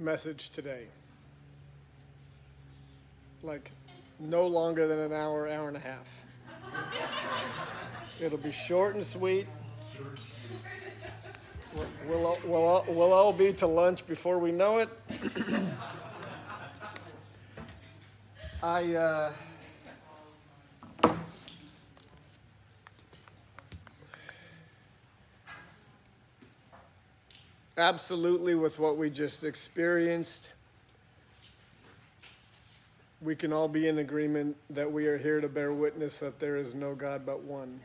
message today. Like no longer than an hour, hour and a half. It'll be short and sweet. We'll, we'll, we'll, we'll all be to lunch before we know it. I. Uh, absolutely, with what we just experienced, we can all be in agreement that we are here to bear witness that there is no God but one.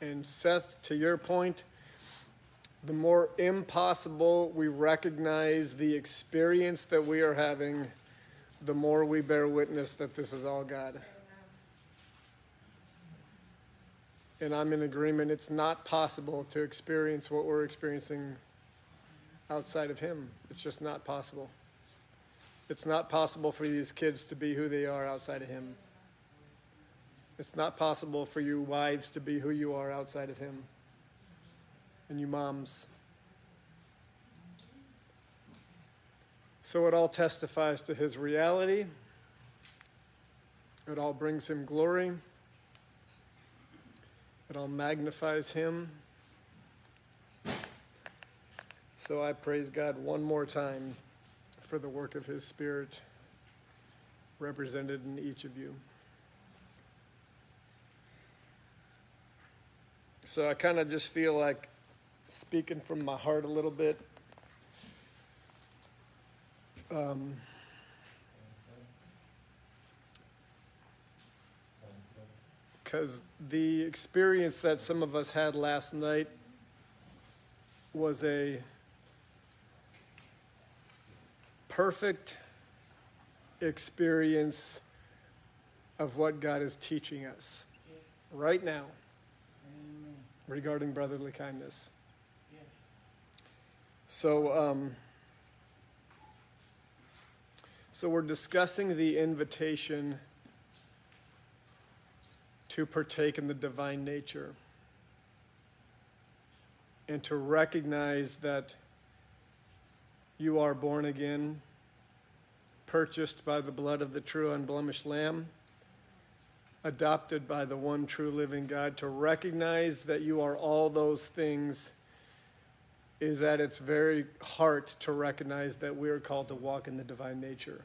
And Seth, to your point, the more impossible we recognize the experience that we are having, the more we bear witness that this is all God. And I'm in agreement, it's not possible to experience what we're experiencing outside of Him. It's just not possible. It's not possible for these kids to be who they are outside of Him. It's not possible for you wives to be who you are outside of Him. And you moms. So it all testifies to His reality, it all brings Him glory. It all magnifies him. So I praise God one more time for the work of his Spirit represented in each of you. So I kind of just feel like speaking from my heart a little bit. Um, because the experience that some of us had last night was a perfect experience of what God is teaching us right now regarding brotherly kindness. So, um, so we're discussing the invitation to partake in the divine nature and to recognize that you are born again, purchased by the blood of the true unblemished Lamb, adopted by the one true living God. To recognize that you are all those things is at its very heart to recognize that we are called to walk in the divine nature.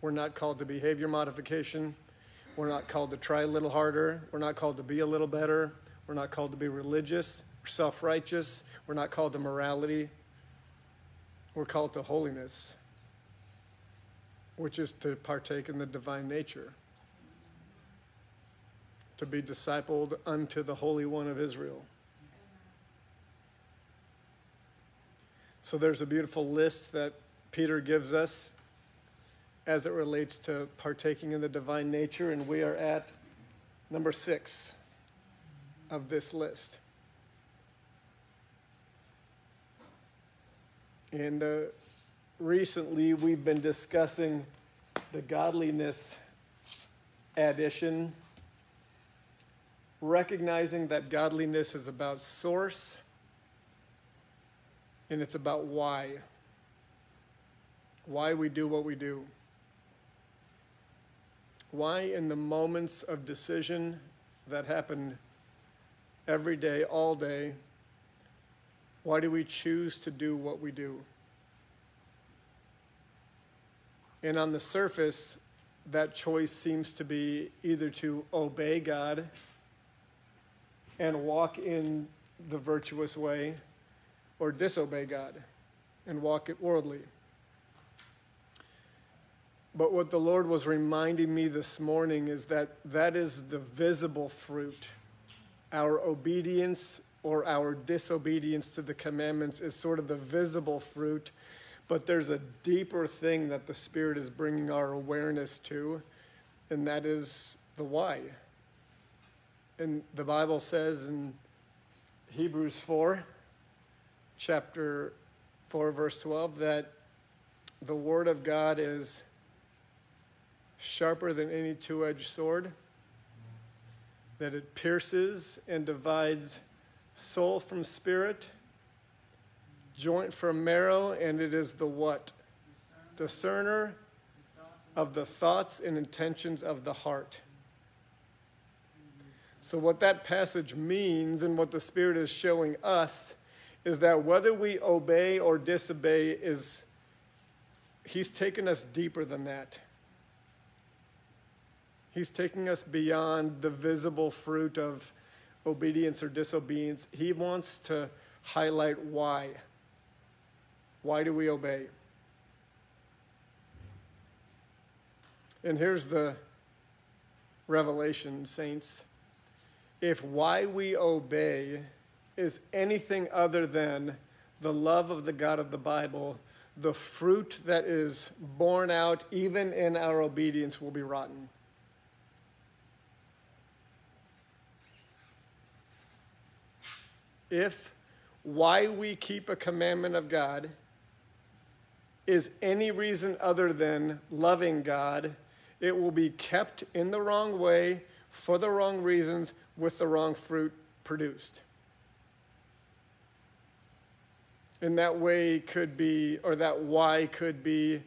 We're not called to behavior modification. We're not called to try a little harder. We're not called to be a little better. We're not called to be religious self righteous. We're not called to morality. We're called to holiness, which is to partake in the divine nature, to be discipled unto the Holy One of Israel. So there's a beautiful list that Peter gives us as it relates to partaking in the divine nature, and we are at number six of this list. And recently we've been discussing the godliness addition, recognizing that godliness is about source and it's about why. Why we do what we do. Why, in the moments of decision that happen every day, all day, why do we choose to do what we do? And on the surface, that choice seems to be either to obey God and walk in the virtuous way or disobey God and walk it worldly. But what the Lord was reminding me this morning is that that is the visible fruit. Our obedience or our disobedience to the commandments is sort of the visible fruit, but there's a deeper thing that the Spirit is bringing our awareness to, and that is the why. And the Bible says in Hebrews 4, chapter 4, verse 12, that the Word of God is sharper than any two edged sword, that it pierces and divides soul from spirit, joint from marrow, and it is the what? Discerner of the thoughts and intentions of the heart. So, what that passage means and what the Spirit is showing us is that whether we obey or disobey is He's taken us deeper than that. He's taking us beyond the visible fruit of obedience or disobedience. He wants to highlight why. Why do we obey? And here's the revelation, saints. If why we obey is anything other than the love of the God of the Bible, the fruit that is borne out even in our obedience will be rotten. If why we keep a commandment of God is any reason other than loving God, it will be kept in the wrong way, for the wrong reasons, with the wrong fruit produced. And that way could be, or that why could be,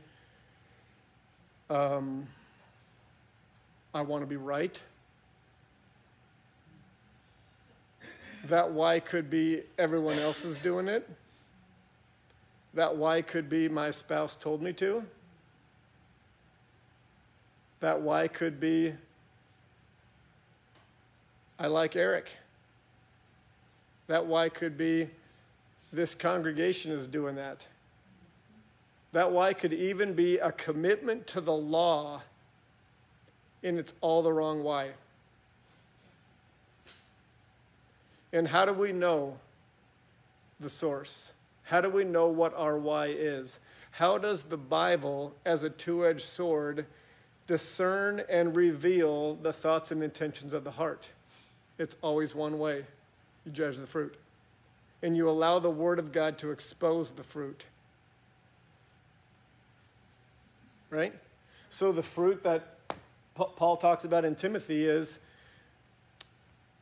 um, I want to be right. That why could be everyone else is doing it. That why could be my spouse told me to. That why could be I like Eric. That why could be this congregation is doing that. That why could even be a commitment to the law, and it's all the wrong why. And how do we know the source? How do we know what our why is? How does the Bible, as a two edged sword, discern and reveal the thoughts and intentions of the heart? It's always one way you judge the fruit, and you allow the Word of God to expose the fruit. Right? So, the fruit that Paul talks about in Timothy is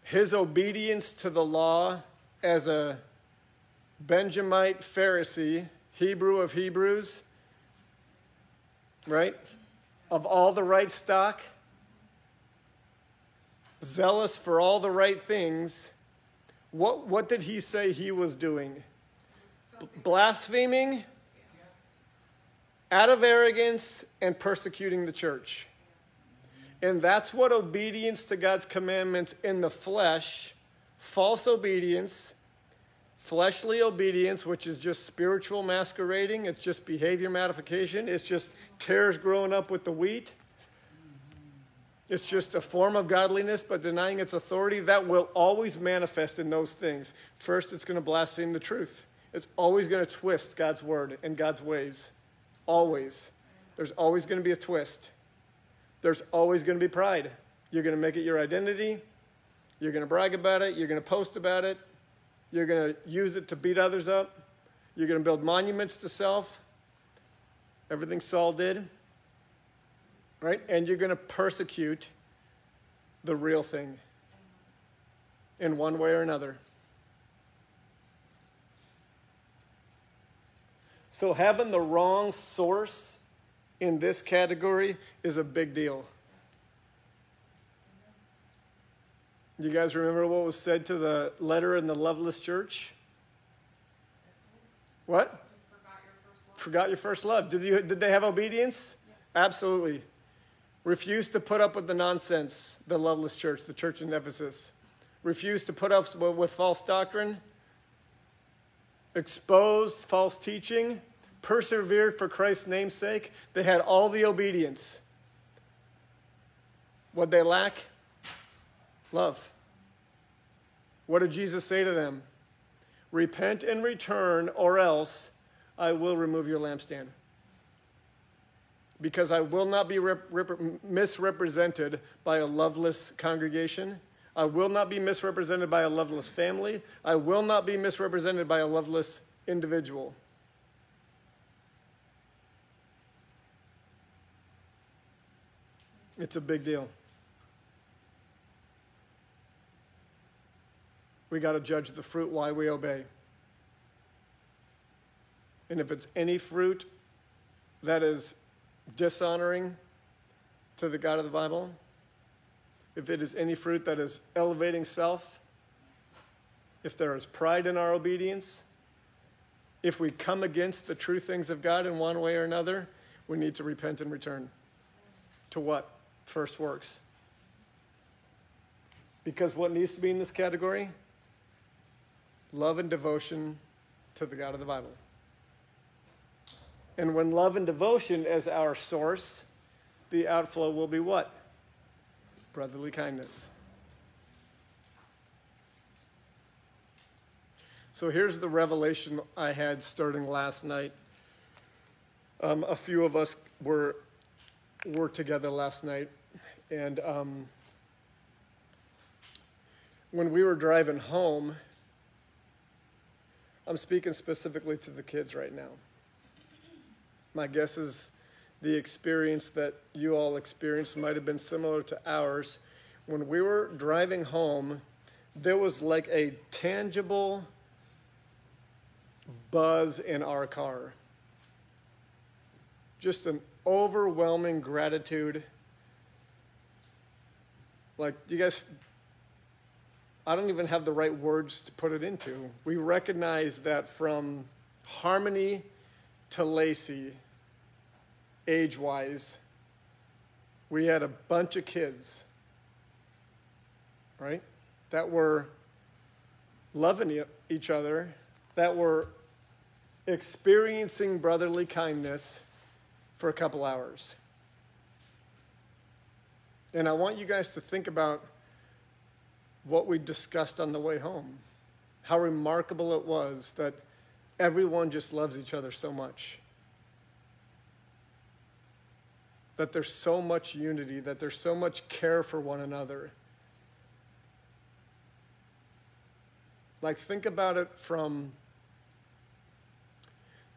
his obedience to the law as a Benjamite Pharisee, Hebrew of Hebrews, right? Of all the right stock, zealous for all the right things. What, what did he say he was doing? B- blaspheming, out of arrogance, and persecuting the church. And that's what obedience to God's commandments in the flesh, false obedience, fleshly obedience, which is just spiritual masquerading, it's just behavior modification, it's just tares growing up with the wheat. It's just a form of godliness, but denying its authority, that will always manifest in those things. First, it's going to blaspheme the truth. It's always going to twist God's word and God's ways. Always. There's always going to be a twist there's always going to be pride. You're going to make it your identity. You're going to brag about it. You're going to post about it. You're going to use it to beat others up. You're going to build monuments to self. Everything Saul did. Right? And you're going to persecute the real thing in one way or another. So, having the wrong source in this category is a big deal. You guys remember what was said to the letter in the Loveless church? What? Forgot your first love. Forgot your first love. Did, you, did they have obedience? Absolutely. Refused to put up with the nonsense, the Loveless church, the church in Ephesus. Refused to put up with false doctrine. Exposed false teaching persevered for Christ's name's sake, they had all the obedience. What they lack? Love. What did Jesus say to them? Repent and return, or else I will remove your lampstand. Because I will not be rep- rep- misrepresented by a loveless congregation. I will not be misrepresented by a loveless family. I will not be misrepresented by a loveless individual. It's a big deal. We got to judge the fruit why we obey. And if it's any fruit that is dishonoring to the God of the Bible, if it is any fruit that is elevating self, if there is pride in our obedience, if we come against the true things of God in one way or another, we need to repent and return. To what? First works. Because what needs to be in this category? Love and devotion to the God of the Bible. And when love and devotion as our source, the outflow will be what? Brotherly kindness. So here's the revelation I had starting last night. Um, a few of us were were together last night, and um, when we were driving home, I'm speaking specifically to the kids right now. My guess is the experience that you all experienced might have been similar to ours. When we were driving home, there was like a tangible buzz in our car. Just an overwhelming gratitude. Like, you guys, I don't even have the right words to put it into. We recognize that from Harmony to Lacey, age wise, we had a bunch of kids, right, that were loving each other, that were experiencing brotherly kindness for a couple hours. And I want you guys to think about what we discussed on the way home. How remarkable it was that everyone just loves each other so much. That there's so much unity, that there's so much care for one another. Like, think about it from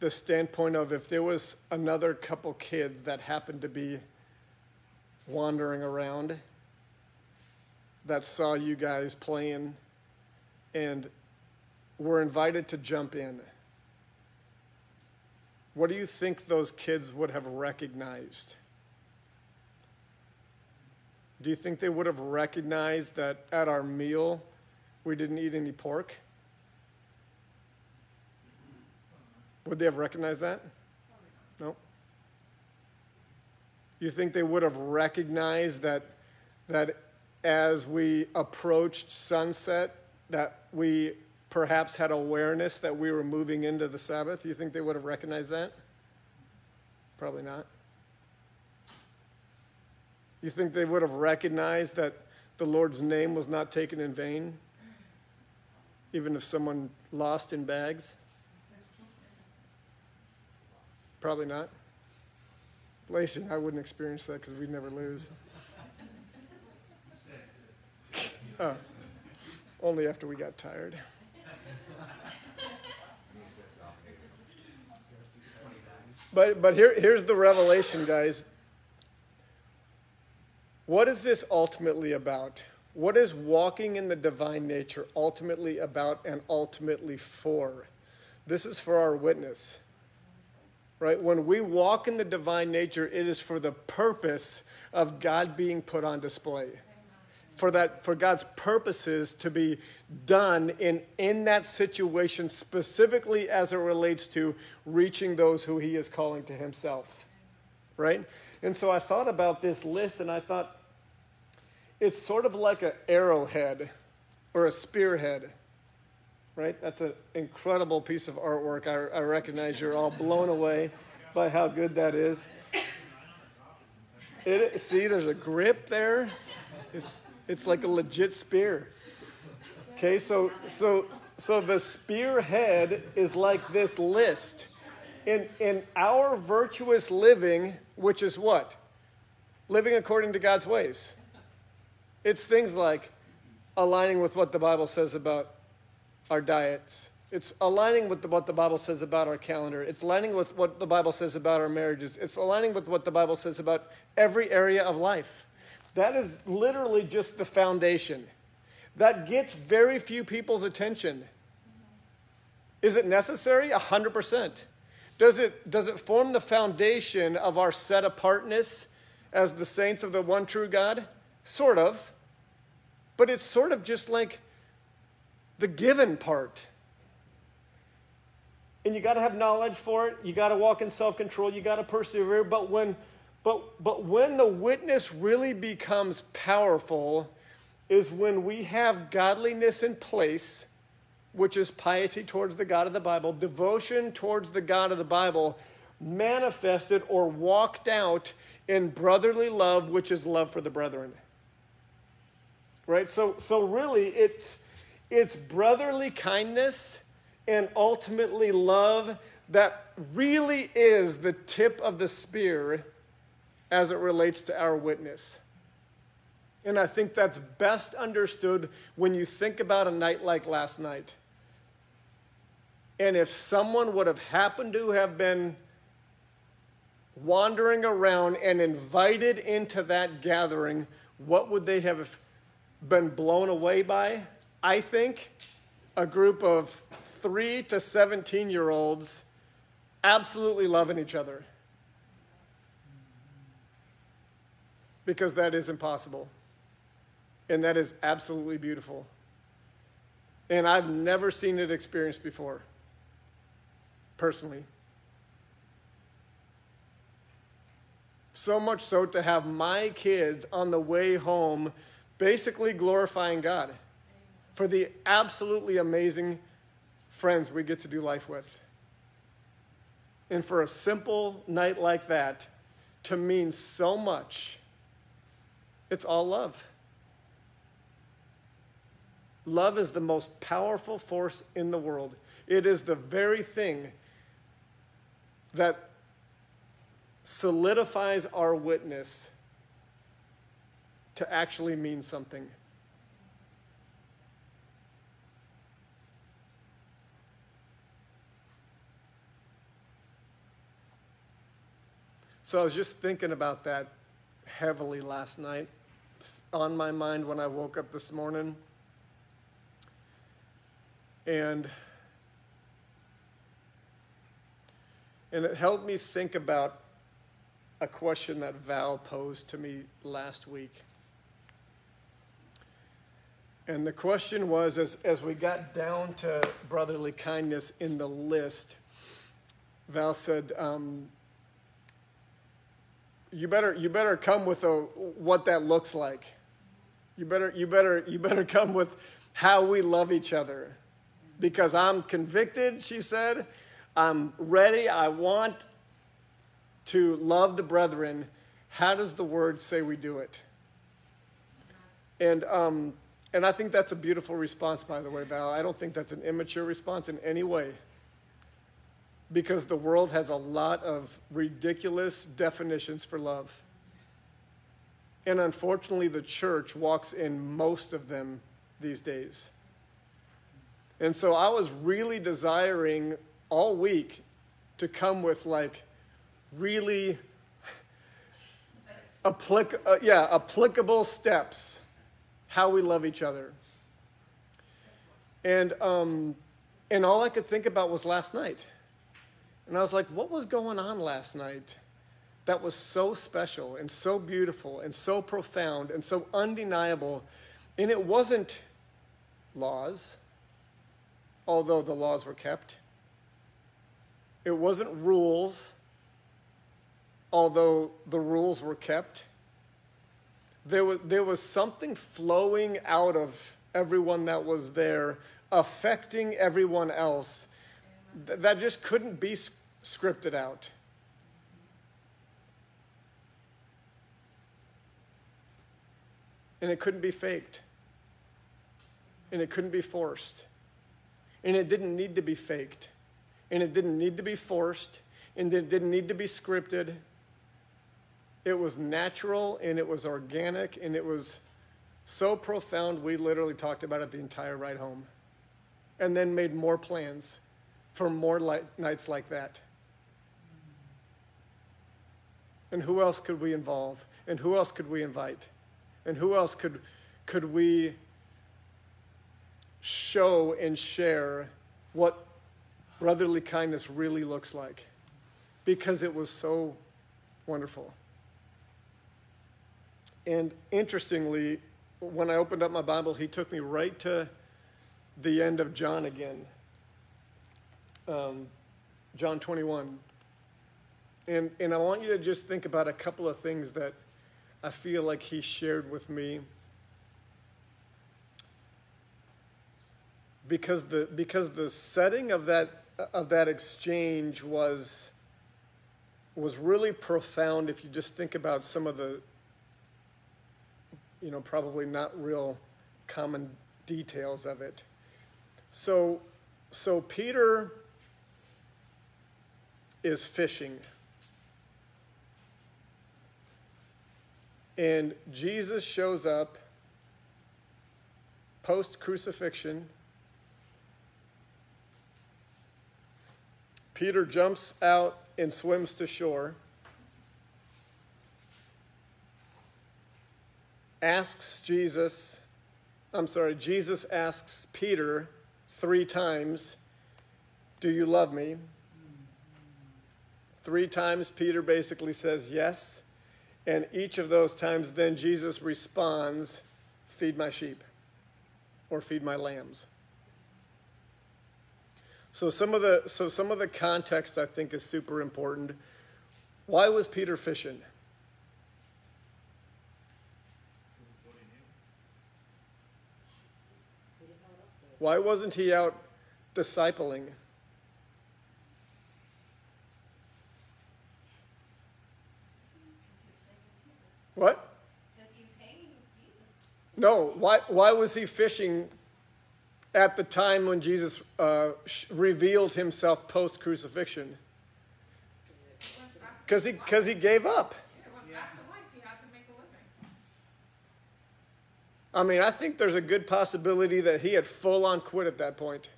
the standpoint of if there was another couple kids that happened to be wandering around that saw you guys playing and were invited to jump in, what do you think those kids would have recognized? Do you think they would have recognized that at our meal we didn't eat any pork? Would they have recognized that? No. You think they would have recognized that that as we approached sunset that we perhaps had awareness that we were moving into the Sabbath? You think they would have recognized that? Probably not. You think they would have recognized that the Lord's name was not taken in vain, even if someone lost in bags? Probably not. Lacey and I wouldn't experience that because we'd never lose. oh, only after we got tired. But, but here, here's the revelation, guys. What is this ultimately about? What is walking in the divine nature ultimately about and ultimately for? This is for our witness right? When we walk in the divine nature, it is for the purpose of God being put on display. For that, for God's purposes to be done in, in that situation, specifically as it relates to reaching those who He is calling to Himself. Right? And so I thought about this list and I thought it's sort of like an arrowhead or a spearhead right? That's an incredible piece of artwork. I, I recognize you're all blown away by how good that is. It, see, there's a grip there. It's, it's like a legit spear. Okay, so, so, so the spearhead is like this list. In, in our virtuous living, which is what? Living according to God's ways. It's things like aligning with what the Bible says about our diets. It's aligning with what the Bible says about our calendar. It's aligning with what the Bible says about our marriages. It's aligning with what the Bible says about every area of life. That is literally just the foundation. That gets very few people's attention. Is it necessary? 100%. Does it, does it form the foundation of our set apartness as the saints of the one true God? Sort of. But it's sort of just like the given part. And you got to have knowledge for it. You got to walk in self-control. You got to persevere. But when, but, but when the witness really becomes powerful is when we have godliness in place which is piety towards the God of the Bible, devotion towards the God of the Bible, manifested or walked out in brotherly love, which is love for the brethren. Right? So, so really, it's, it's brotherly kindness and ultimately love that really is the tip of the spear as it relates to our witness. And I think that's best understood when you think about a night like last night. And if someone would have happened to have been wandering around and invited into that gathering, what would they have been blown away by? I think a group of three to 17 year olds absolutely loving each other. Because that is impossible. And that is absolutely beautiful. And I've never seen it experienced before personally. So much so to have my kids on the way home basically glorifying God for the absolutely amazing friends we get to do life with. And for a simple night like that to mean so much, it's all love. Love is the most powerful force in the world. It is the very thing that solidifies our witness to actually mean something. So I was just thinking about that heavily last night, on my mind when I woke up this morning. And And it helped me think about a question that Val posed to me last week. And the question was as, as we got down to brotherly kindness in the list, Val said, um, you better, you better come with a, what that looks like. You better, you, better, you better come with how we love each other. Because I'm convicted, she said, I'm ready. I want to love the brethren. How does the word say we do it? And, um, and I think that's a beautiful response, by the way, Val. I don't think that's an immature response in any way. Because the world has a lot of ridiculous definitions for love. And unfortunately, the church walks in most of them these days. And so I was really desiring all week to come with like really applic- uh, yeah, applicable steps how we love each other. And, um, and all I could think about was last night. And I was like, what was going on last night that was so special and so beautiful and so profound and so undeniable? And it wasn't laws, although the laws were kept. It wasn't rules, although the rules were kept. There was, there was something flowing out of everyone that was there, affecting everyone else, that just couldn't be scripted out. And it couldn't be faked. And it couldn't be forced. And it didn't need to be faked and it didn't need to be forced, and it didn't need to be scripted. It was natural and it was organic and it was so profound we literally talked about it the entire ride home and then made more plans for more light, nights like that. And who else could we involve? And who else could we invite? And who else could, could we show and share what brotherly kindness really looks like. because it was so wonderful. And interestingly, when I opened up my Bible, he took me right to the end of John again. Um, John 21. And, and I want you to just think about a couple of things that I feel like he shared with me. Because the, because the setting of that, of that exchange was, was really profound if you just think about some of the, you know, probably not real common details of it. So, so Peter is fishing. And Jesus shows up post crucifixion. Peter jumps out and swims to shore. Asks Jesus, I'm sorry, Jesus asks Peter three times, Do you love me? Three times, Peter basically says yes. And each of those times, then Jesus responds, Feed my sheep or feed my lambs. So some of the so some of the context I think is super important. Why was Peter fishing? Why wasn't he out discipling? What? No. Why, why was he fishing at the time when Jesus uh, revealed himself post crucifixion? Because he, cause he gave up. I mean, I think there's a good possibility that he had full on quit at that point.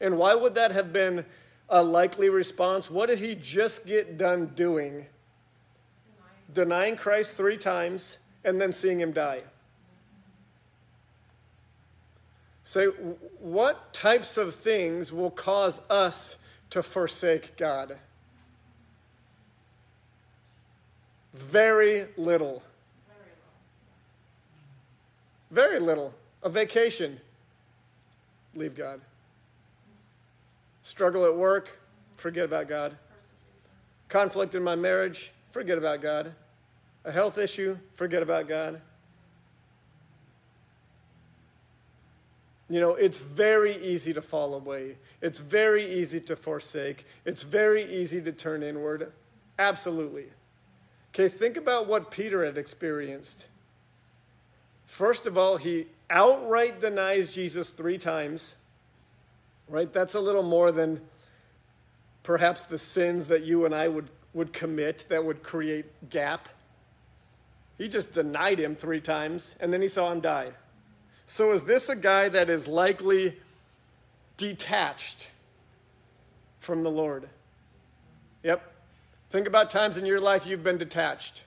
And why would that have been a likely response? What did he just get done doing? Denying Christ three times and then seeing him die. Say, what types of things will cause us to forsake God? Very little. Very little. A vacation, leave God. Struggle at work, forget about God. Conflict in my marriage, forget about God. A health issue, forget about God. You know, it's very easy to fall away. It's very easy to forsake. It's very easy to turn inward. Absolutely. Okay, think about what Peter had experienced. First of all, he outright denies Jesus three times, right? That's a little more than perhaps the sins that you and I would, would commit that would create gap. He just denied him three times, and then he saw him die. So, is this a guy that is likely detached from the Lord? Yep. Think about times in your life you've been detached.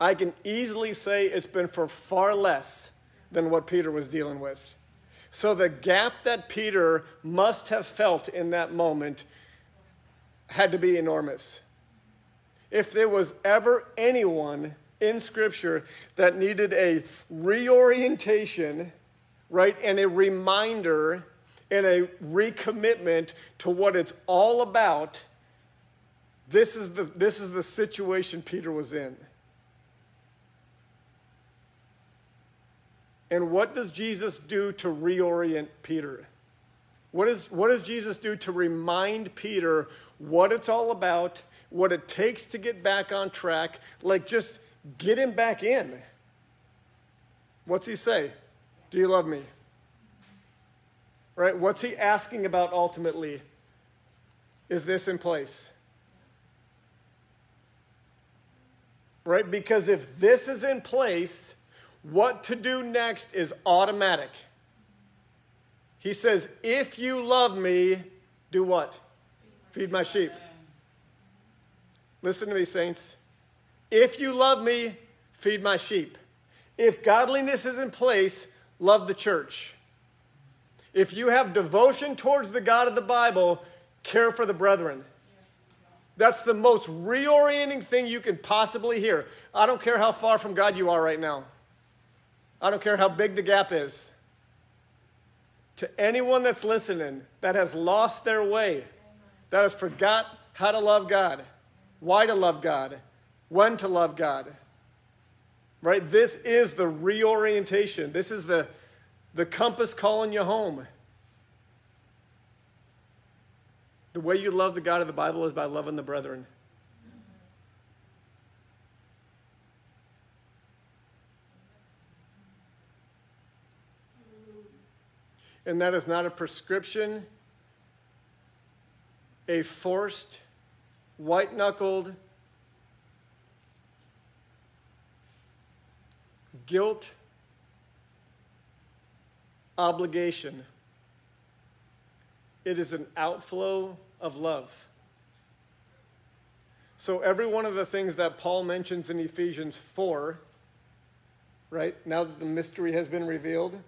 I can easily say it's been for far less than what Peter was dealing with. So the gap that Peter must have felt in that moment had to be enormous. If there was ever anyone in Scripture that needed a reorientation, right, and a reminder and a recommitment to what it's all about, this is the, this is the situation Peter was in. And what does Jesus do to reorient Peter? What, is, what does Jesus do to remind Peter what it's all about, what it takes to get back on track? Like, just get him back in. What's he say? Do you love me? Right? What's he asking about ultimately? Is this in place? Right? Because if this is in place, what to do next is automatic. He says, If you love me, do what? Feed my sheep. Listen to me, saints. If you love me, feed my sheep. If godliness is in place, love the church. If you have devotion towards the God of the Bible, care for the brethren. That's the most reorienting thing you can possibly hear. I don't care how far from God you are right now. I don't care how big the gap is. To anyone that's listening that has lost their way, that has forgot how to love God, why to love God, when to love God. Right? This is the reorientation. This is the, the compass calling you home. The way you love the God of the Bible is by loving the brethren. And that is not a prescription, a forced, white knuckled, guilt obligation. It is an outflow of love. So, every one of the things that Paul mentions in Ephesians 4, right, now that the mystery has been revealed,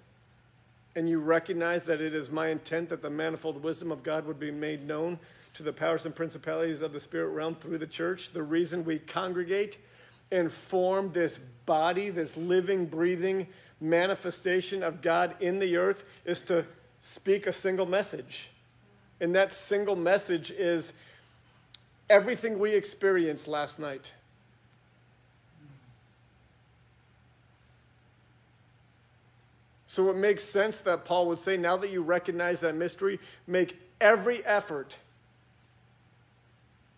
and you recognize that it is my intent that the manifold wisdom of God would be made known to the powers and principalities of the spirit realm through the church, the reason we congregate and form this body, this living, breathing manifestation of God in the earth is to speak a single message. And that single message is everything we experienced last night. So it makes sense that Paul would say, now that you recognize that mystery, make every effort,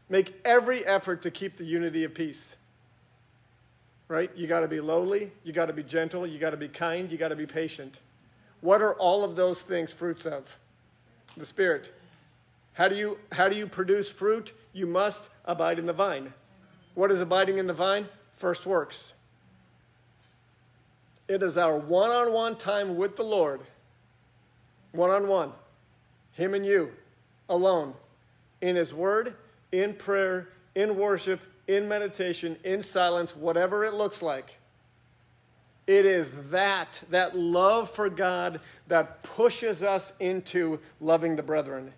make every effort to keep the unity of peace. Right? You got to be lowly, you got to be gentle, you got to be kind, you got to be patient. What are all of those things fruits of? The Spirit. How do you, how do you produce fruit? You must abide in the vine. What is abiding in the vine? First works. It is our one on one time with the Lord, one on one, Him and you, alone, in His Word, in prayer, in worship, in meditation, in silence, whatever it looks like. It is that, that love for God that pushes us into loving the brethren.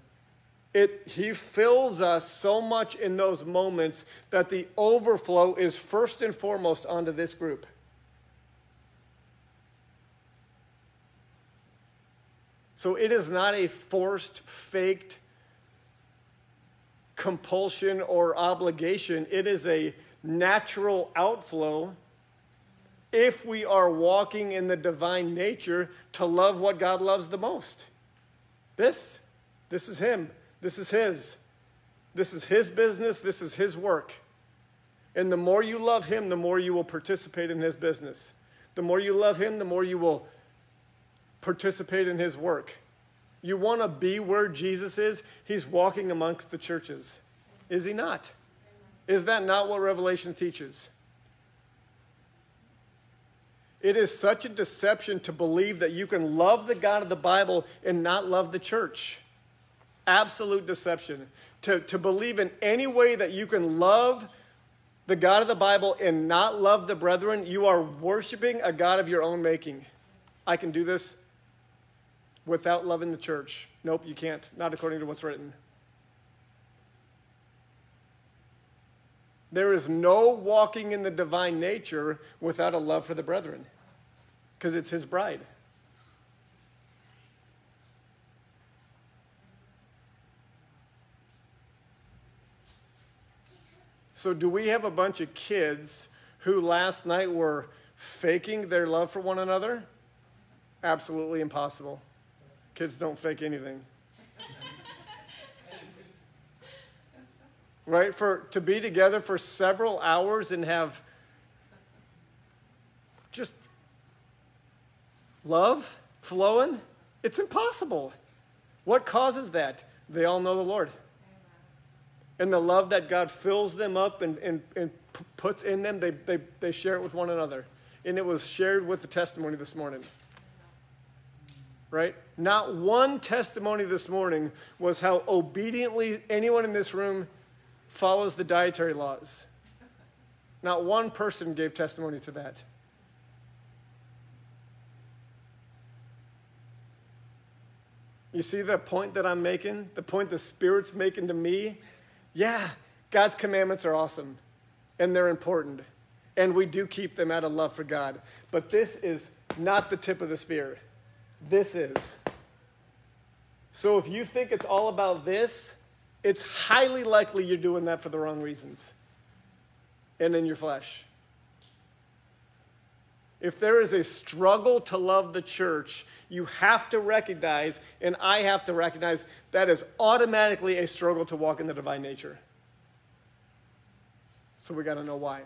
It, he fills us so much in those moments that the overflow is first and foremost onto this group. So it is not a forced, faked compulsion or obligation. It is a natural outflow if we are walking in the divine nature to love what God loves the most. This, this is Him. This is His. This is His business. This is His work. And the more you love Him, the more you will participate in His business. The more you love Him, the more you will participate in His work. You want to be where Jesus is? He's walking amongst the churches. Is He not? Is that not what Revelation teaches? It is such a deception to believe that you can love the God of the Bible and not love the church absolute deception. To, to believe in any way that you can love the God of the Bible and not love the brethren, you are worshiping a God of your own making. I can do this without loving the church. Nope, you can't. Not according to what's written. There is no walking in the divine nature without a love for the brethren because it's his bride. So, do we have a bunch of kids who last night were faking their love for one another? Absolutely impossible. Kids don't fake anything. right? For to be together for several hours and have just love flowing, it's impossible. What causes that? They all know the Lord and the love that God fills them up and, and, and puts in them, they, they, they share it with one another. And it was shared with the testimony this morning. Right? Not one testimony this morning was how obediently anyone in this room follows the dietary laws. Not one person gave testimony to that. You see the point that I'm making? The point the Spirit's making to me? Yeah, God's commandments are awesome and they're important. And we do keep them out of love for God. But this is not the tip of the spear. This is. So if you think it's all about this, it's highly likely you're doing that for the wrong reasons and in your flesh. If there is a struggle to love the church, you have to recognize, and I have to recognize, that is automatically a struggle to walk in the divine nature. So we got to know why.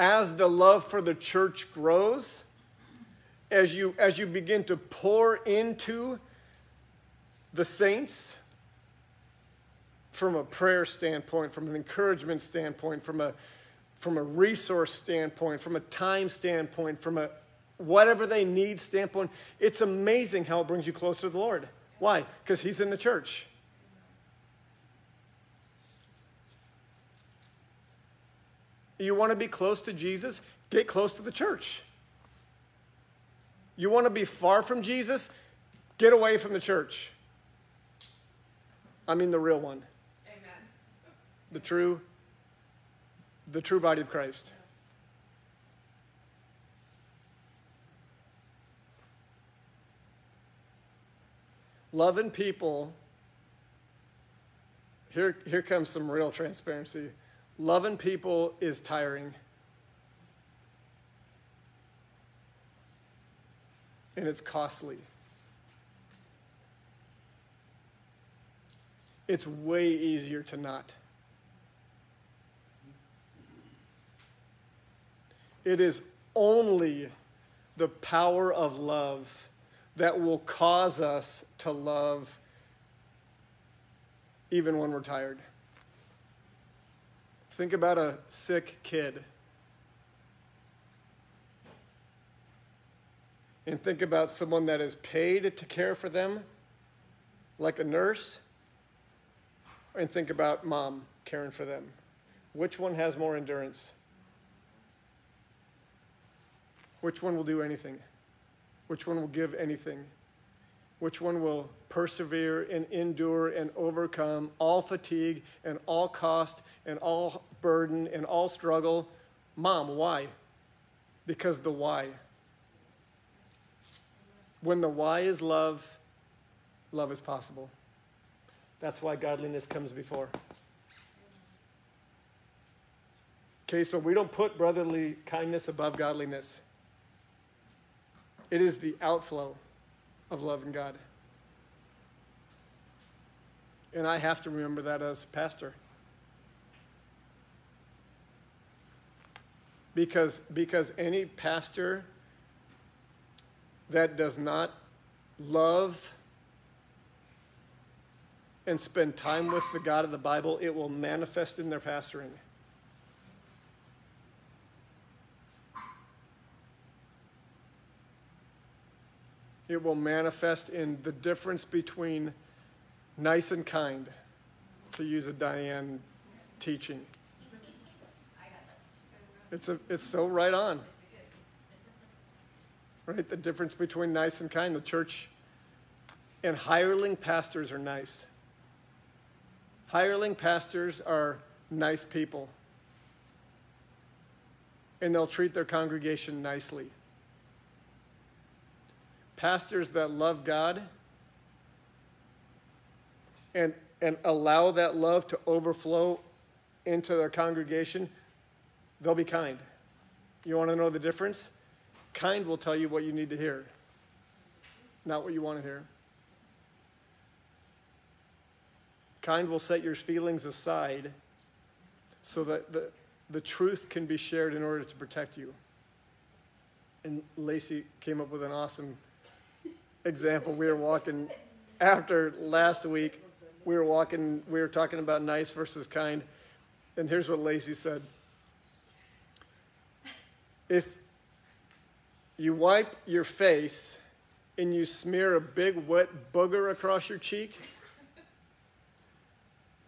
As the love for the church grows, as you, as you begin to pour into the saints, from a prayer standpoint, from an encouragement standpoint, from a, from a resource standpoint, from a time standpoint, from a whatever they need standpoint, it's amazing how it brings you closer to the Lord. Why? Because He's in the church. You want to be close to Jesus? Get close to the church. You want to be far from Jesus? Get away from the church. I mean the real one. Amen. The true the true body of Christ. Loving people here, here comes some real transparency. Loving people is tiring. And it's costly. It's way easier to not. It is only the power of love that will cause us to love even when we're tired. Think about a sick kid. And think about someone that is paid to care for them, like a nurse. And think about mom caring for them. Which one has more endurance? Which one will do anything? Which one will give anything? Which one will persevere and endure and overcome all fatigue and all cost and all burden and all struggle? Mom, why? Because the why. When the why is love, love is possible. That's why godliness comes before. Okay, so we don't put brotherly kindness above godliness. It is the outflow of loving God. And I have to remember that as a pastor. Because, because any pastor that does not love and spend time with the God of the Bible, it will manifest in their pastoring. It will manifest in the difference between nice and kind, to use a Diane teaching. It's, a, it's so right on. Right? The difference between nice and kind. The church and hireling pastors are nice. Hireling pastors are nice people. And they'll treat their congregation nicely pastors that love God and, and allow that love to overflow into their congregation, they'll be kind. You want to know the difference? Kind will tell you what you need to hear, not what you want to hear. Kind will set your feelings aside so that the, the truth can be shared in order to protect you. And Lacey came up with an awesome example, we were walking after last week. We were walking, we were talking about nice versus kind. And here's what Lacey said If you wipe your face and you smear a big wet booger across your cheek,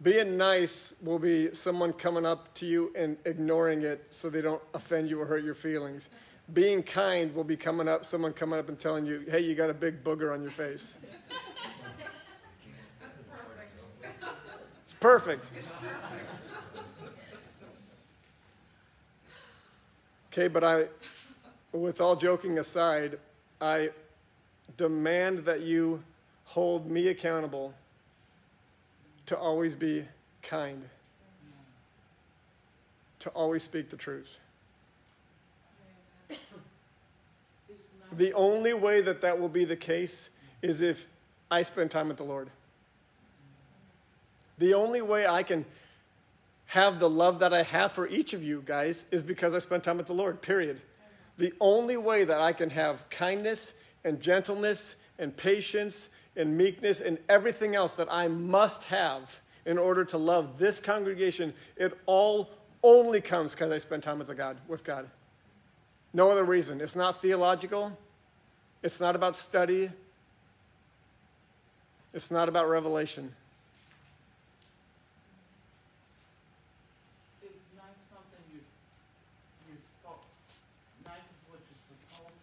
being nice will be someone coming up to you and ignoring it so they don't offend you or hurt your feelings being kind will be coming up, someone coming up and telling you, hey, you got a big booger on your face. It's perfect. Okay, but I, with all joking aside, I demand that you hold me accountable to always be kind, to always speak the truth. The only way that that will be the case is if I spend time with the Lord. The only way I can have the love that I have for each of you guys is because I spend time with the Lord, period. The only way that I can have kindness and gentleness and patience and meekness and everything else that I must have in order to love this congregation, it all only comes because I spend time with the God, with God. No other reason. It's not theological. It's not about study. It's not about revelation. it's not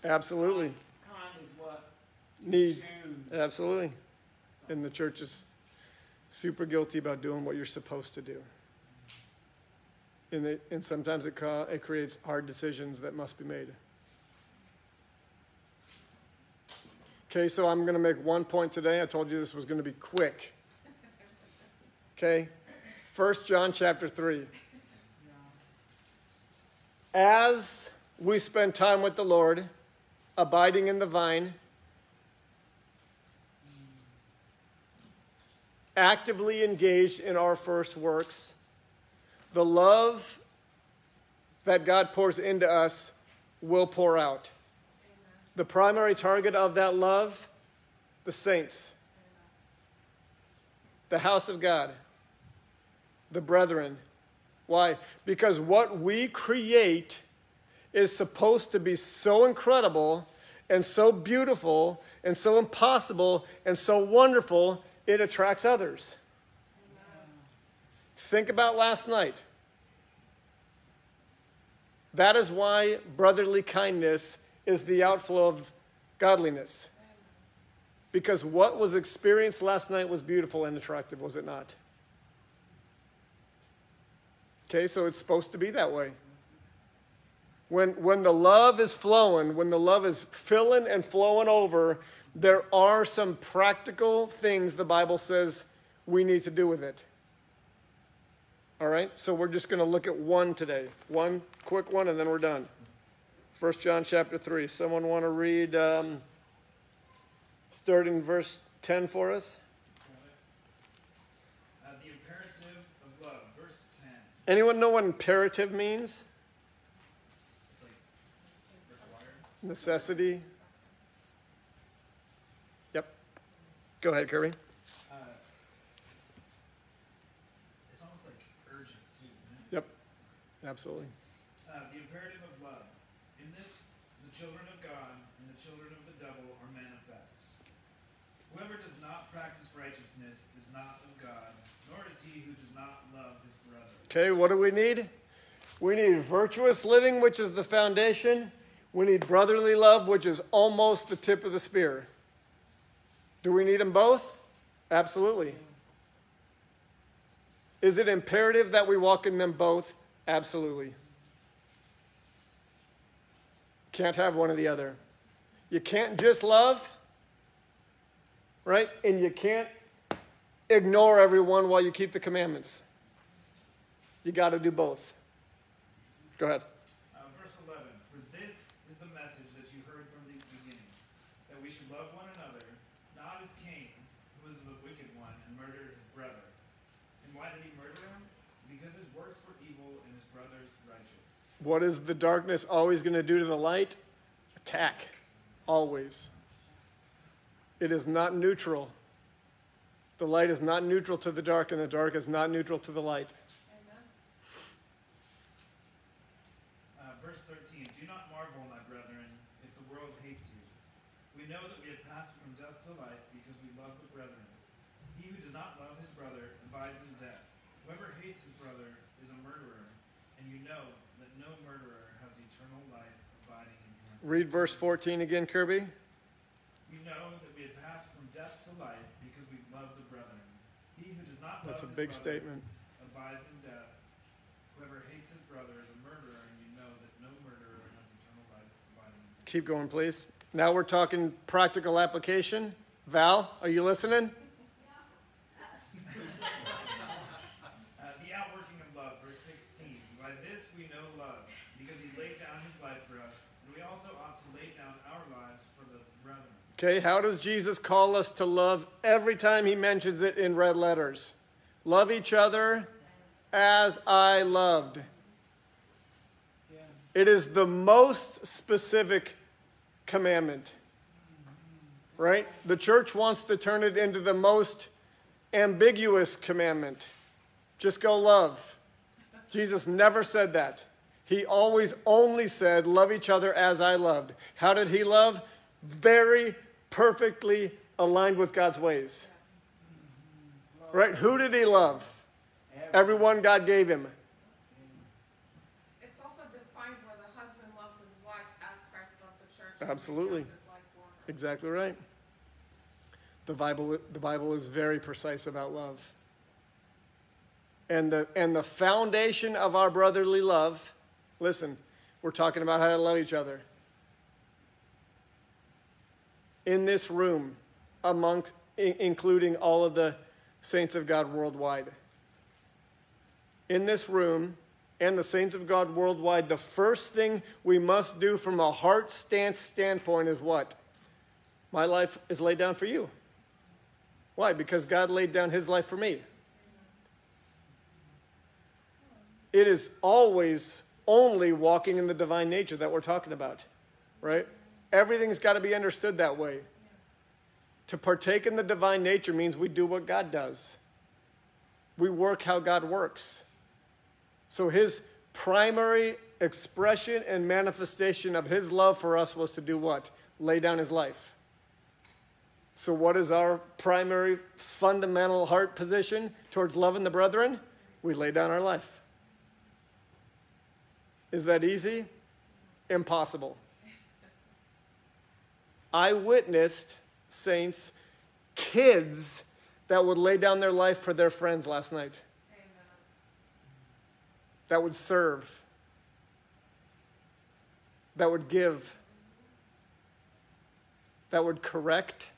Absolutely. Kind is what Needs. choose. Absolutely. And the church is super guilty about doing what you're supposed to do. And, it, and sometimes it, ca- it creates hard decisions that must be made. Okay, so I'm going to make one point today. I told you this was going to be quick. Okay? First John chapter 3. As we spend time with the Lord, abiding in the vine, actively engaged in our first works, the love that God pours into us will pour out. The primary target of that love, the saints, the house of God, the brethren. Why? Because what we create is supposed to be so incredible and so beautiful and so impossible and so wonderful, it attracts others. Think about last night. That is why brotherly kindness is the outflow of godliness. Because what was experienced last night was beautiful and attractive, was it not? Okay, so it's supposed to be that way. When, when the love is flowing, when the love is filling and flowing over, there are some practical things the Bible says we need to do with it. All right, so we're just going to look at one today. One quick one, and then we're done. 1 John chapter 3. Someone want to read um, starting verse 10 for us? Uh, the imperative of love, verse 10. Anyone know what imperative means? It's like required. Necessity? Yep. Go ahead, Kirby. Uh, it's almost like urgent, too, isn't it? Yep. Absolutely. Uh, the imperative of love. In this, the children of God and the children of the devil are manifest. Whoever does not practice righteousness is not of God, nor is he who does not love his brother. Okay, what do we need? We need virtuous living, which is the foundation. We need brotherly love, which is almost the tip of the spear. Do we need them both? Absolutely. Is it imperative that we walk in them both? Absolutely. Can't have one or the other. You can't just love, right? And you can't ignore everyone while you keep the commandments. You got to do both. Go ahead. Uh, verse 11 For this is the message that you heard from the beginning, that we should love one another, not as Cain, who was the wicked one and murdered his brother. And why did he murder him? Because his works were evil and his brother's righteous. What is the darkness always going to do to the light? Attack. Always. It is not neutral. The light is not neutral to the dark, and the dark is not neutral to the light. Uh, verse 13 Do not marvel, my brethren, if the world hates you. We know that we have passed from death to life because we love the brethren. He who does not love his brother abides in death. Whoever hates his brother is a murderer, and you know that no murderer has eternal life abiding in him. Read verse 14 again, Kirby. We know that we have passed from death to life because we love the brethren. He who does not That's a big statement. abides in death. Whoever hates his brother is a murderer, and you know that no murderer has eternal life abiding in him. Keep going, please. Now we're talking practical application. Val, are you listening? Uh, the outworking of love, verse 16. By this we know love, because he laid down his life for us, and we also ought to lay down our lives for the brethren. Okay, how does Jesus call us to love every time he mentions it in red letters? Love each other as I loved. It is the most specific commandment. Right? The church wants to turn it into the most ambiguous commandment. Just go love. Jesus never said that. He always only said, Love each other as I loved. How did he love? Very perfectly aligned with God's ways. Right? Who did he love? Everyone God gave him. It's also defined where the husband loves his wife as Christ loved the church. Absolutely. gave his life for her. Exactly right. The Bible, the Bible is very precise about love. And the, and the foundation of our brotherly love, listen, we're talking about how to love each other. In this room, amongst, including all of the saints of God worldwide. In this room and the saints of God worldwide, the first thing we must do from a heart stance standpoint is what? My life is laid down for you. Why? Because God laid down his life for me. It is always only walking in the divine nature that we're talking about, right? Everything's got to be understood that way. To partake in the divine nature means we do what God does, we work how God works. So his primary expression and manifestation of his love for us was to do what? Lay down his life. So, what is our primary fundamental heart position towards loving the brethren? We lay down our life. Is that easy? Impossible. I witnessed saints, kids that would lay down their life for their friends last night, Amen. that would serve, that would give, that would correct.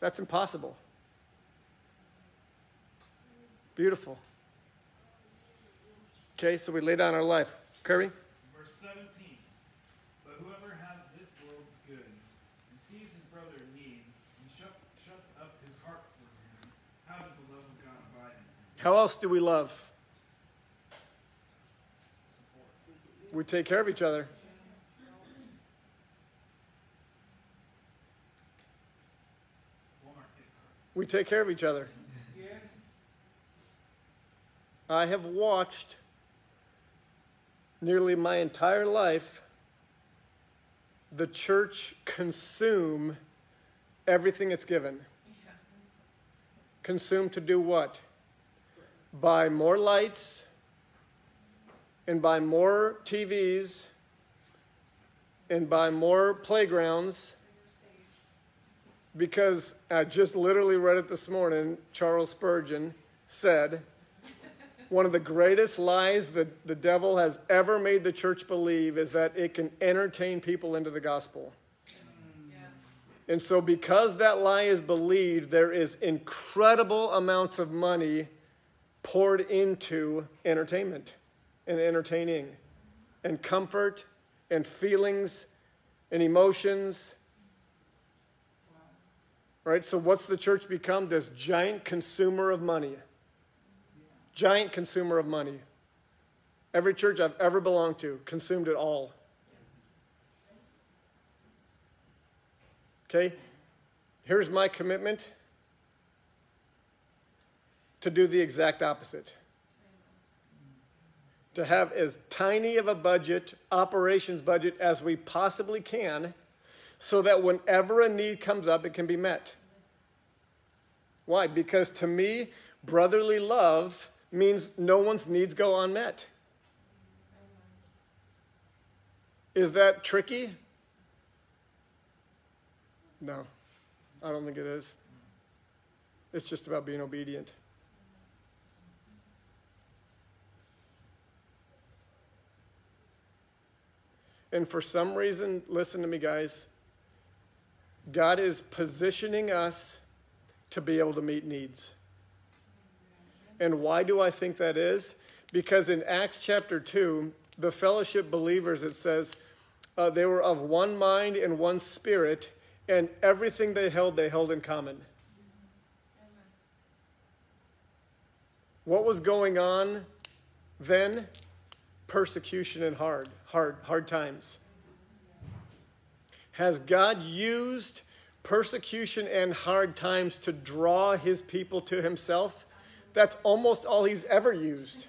That's impossible. Beautiful. Okay, so we lay down our life. Curry? Verse 17. But whoever has this world's goods and sees his brother in need and shut, shuts up his heart for him, how does the love of God abide in him? How else do we love? We take care of each other. Walmart gift cards. We take care of each other. I have watched nearly my entire life the church consume everything it's given. Consume to do what? Buy more lights and buy more TVs and buy more playgrounds because I just literally read it this morning. Charles Spurgeon said, One of the greatest lies that the devil has ever made the church believe is that it can entertain people into the gospel. Yes. And so, because that lie is believed, there is incredible amounts of money poured into entertainment and entertaining and comfort and feelings and emotions. Right? So, what's the church become? This giant consumer of money. Giant consumer of money. Every church I've ever belonged to consumed it all. Okay? Here's my commitment to do the exact opposite. To have as tiny of a budget, operations budget, as we possibly can, so that whenever a need comes up, it can be met. Why? Because to me, brotherly love means no one's needs go unmet. Is that tricky? No, I don't think it is. It's just about being obedient. And for some reason, listen to me, guys. God is positioning us to be able to meet needs. And why do I think that is? Because in Acts chapter 2, the fellowship believers, it says, uh, they were of one mind and one spirit, and everything they held, they held in common. What was going on then? Persecution and hard, hard, hard times. Has God used persecution and hard times to draw his people to himself? That's almost all he's ever used.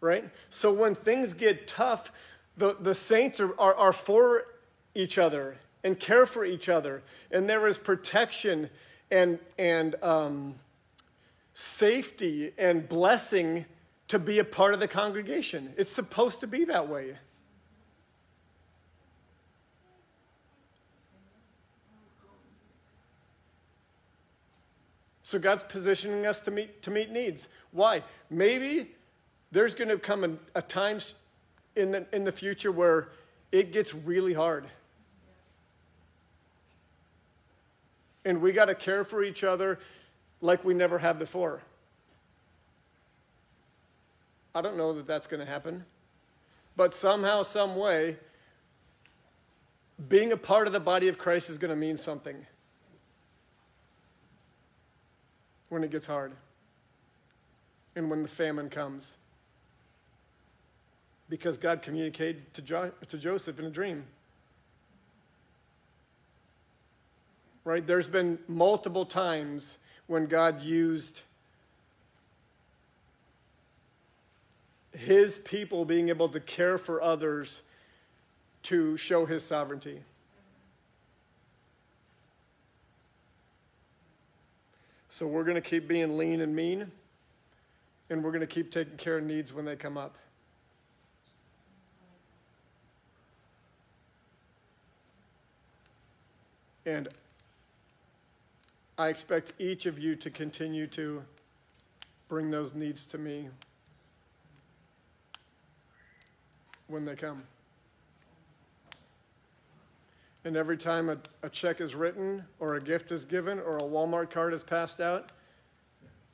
Right? So when things get tough, the, the saints are, are, are for each other and care for each other. And there is protection and, and um, safety and blessing to be a part of the congregation. It's supposed to be that way. So God's positioning us to meet, to meet needs. Why? Maybe there's going to come a, a time in the, in the future where it gets really hard. And we got to care for each other like we never have before. I don't know that that's going to happen. But somehow, some way, being a part of the body of Christ is going to mean something. when it gets hard and when the famine comes. Because God communicated to, jo- to Joseph in a dream. Right? There's been multiple times when God used his people being able to care for others to show his sovereignty. So we're going to keep being lean and mean, and we're going to keep taking care of needs when they come up. And I expect each of you to continue to bring those needs to me when they come. And every time a, a check is written, or a gift is given, or a Walmart card is passed out,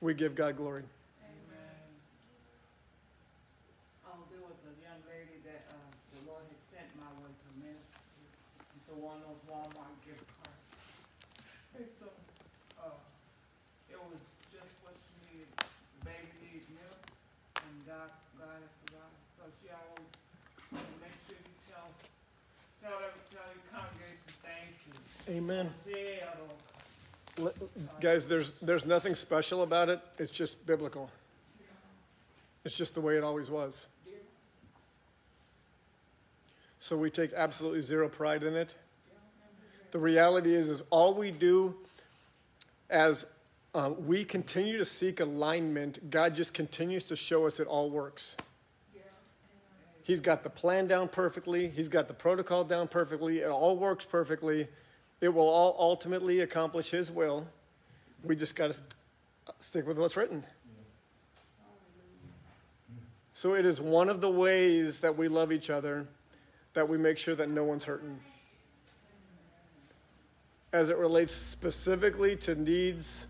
we give God glory. Amen. Oh, there was a young lady that, uh, the Lord had sent my way to minister. It's a one of those Walmart gift cards. And so, uh, it was just what she needed. The baby needed milk, and God, God had forgotten. So she always, said, make sure you tell, tell every, tell your congregation, thank you. Amen. Guys, there's, there's nothing special about it. It's just biblical. It's just the way it always was. So we take absolutely zero pride in it. The reality is, is all we do as uh, we continue to seek alignment, God just continues to show us it all works. He's got the plan down perfectly. He's got the protocol down perfectly. It all works perfectly. It will all ultimately accomplish His will. We just got to stick with what's written. So it is one of the ways that we love each other that we make sure that no one's hurting. As it relates specifically to needs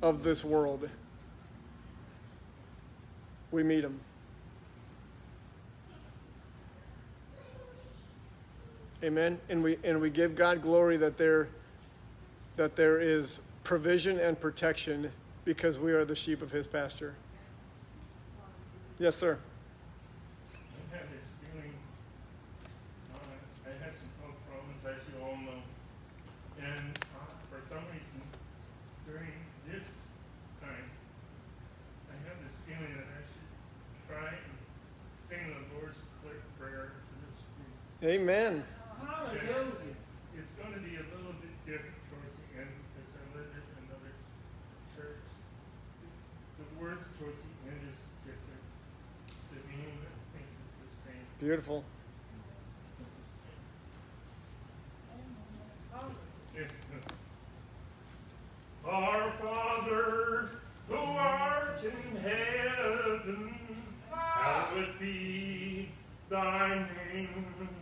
of this world, we meet them. Amen. And we and we give God glory that there that there is provision and protection because we are the sheep of his pasture. Yes, sir. I have this feeling, uh, I had some health problems, as you all know. And uh, for some reason, during this time, I have this feeling that I should try and sing the Lord's Prayer to this group. Amen. words towards the end is different. The meaning, I think, is the same. Beautiful. Yes. Our Father, who art in heaven, hallowed be thy name.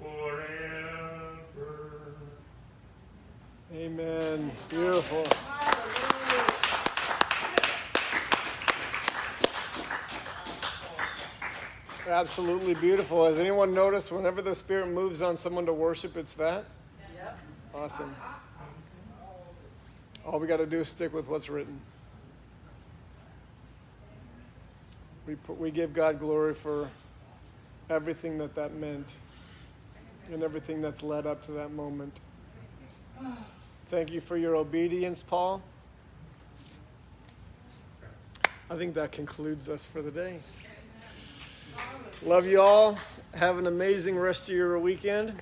forever. Amen. Beautiful. Absolutely beautiful. Has anyone noticed whenever the Spirit moves on someone to worship, it's that? Yep. Awesome. All we got to do is stick with what's written. We, put, we give God glory for everything that that meant and everything that's led up to that moment. Thank you for your obedience, Paul. I think that concludes us for the day. Love you all. Have an amazing rest of your weekend.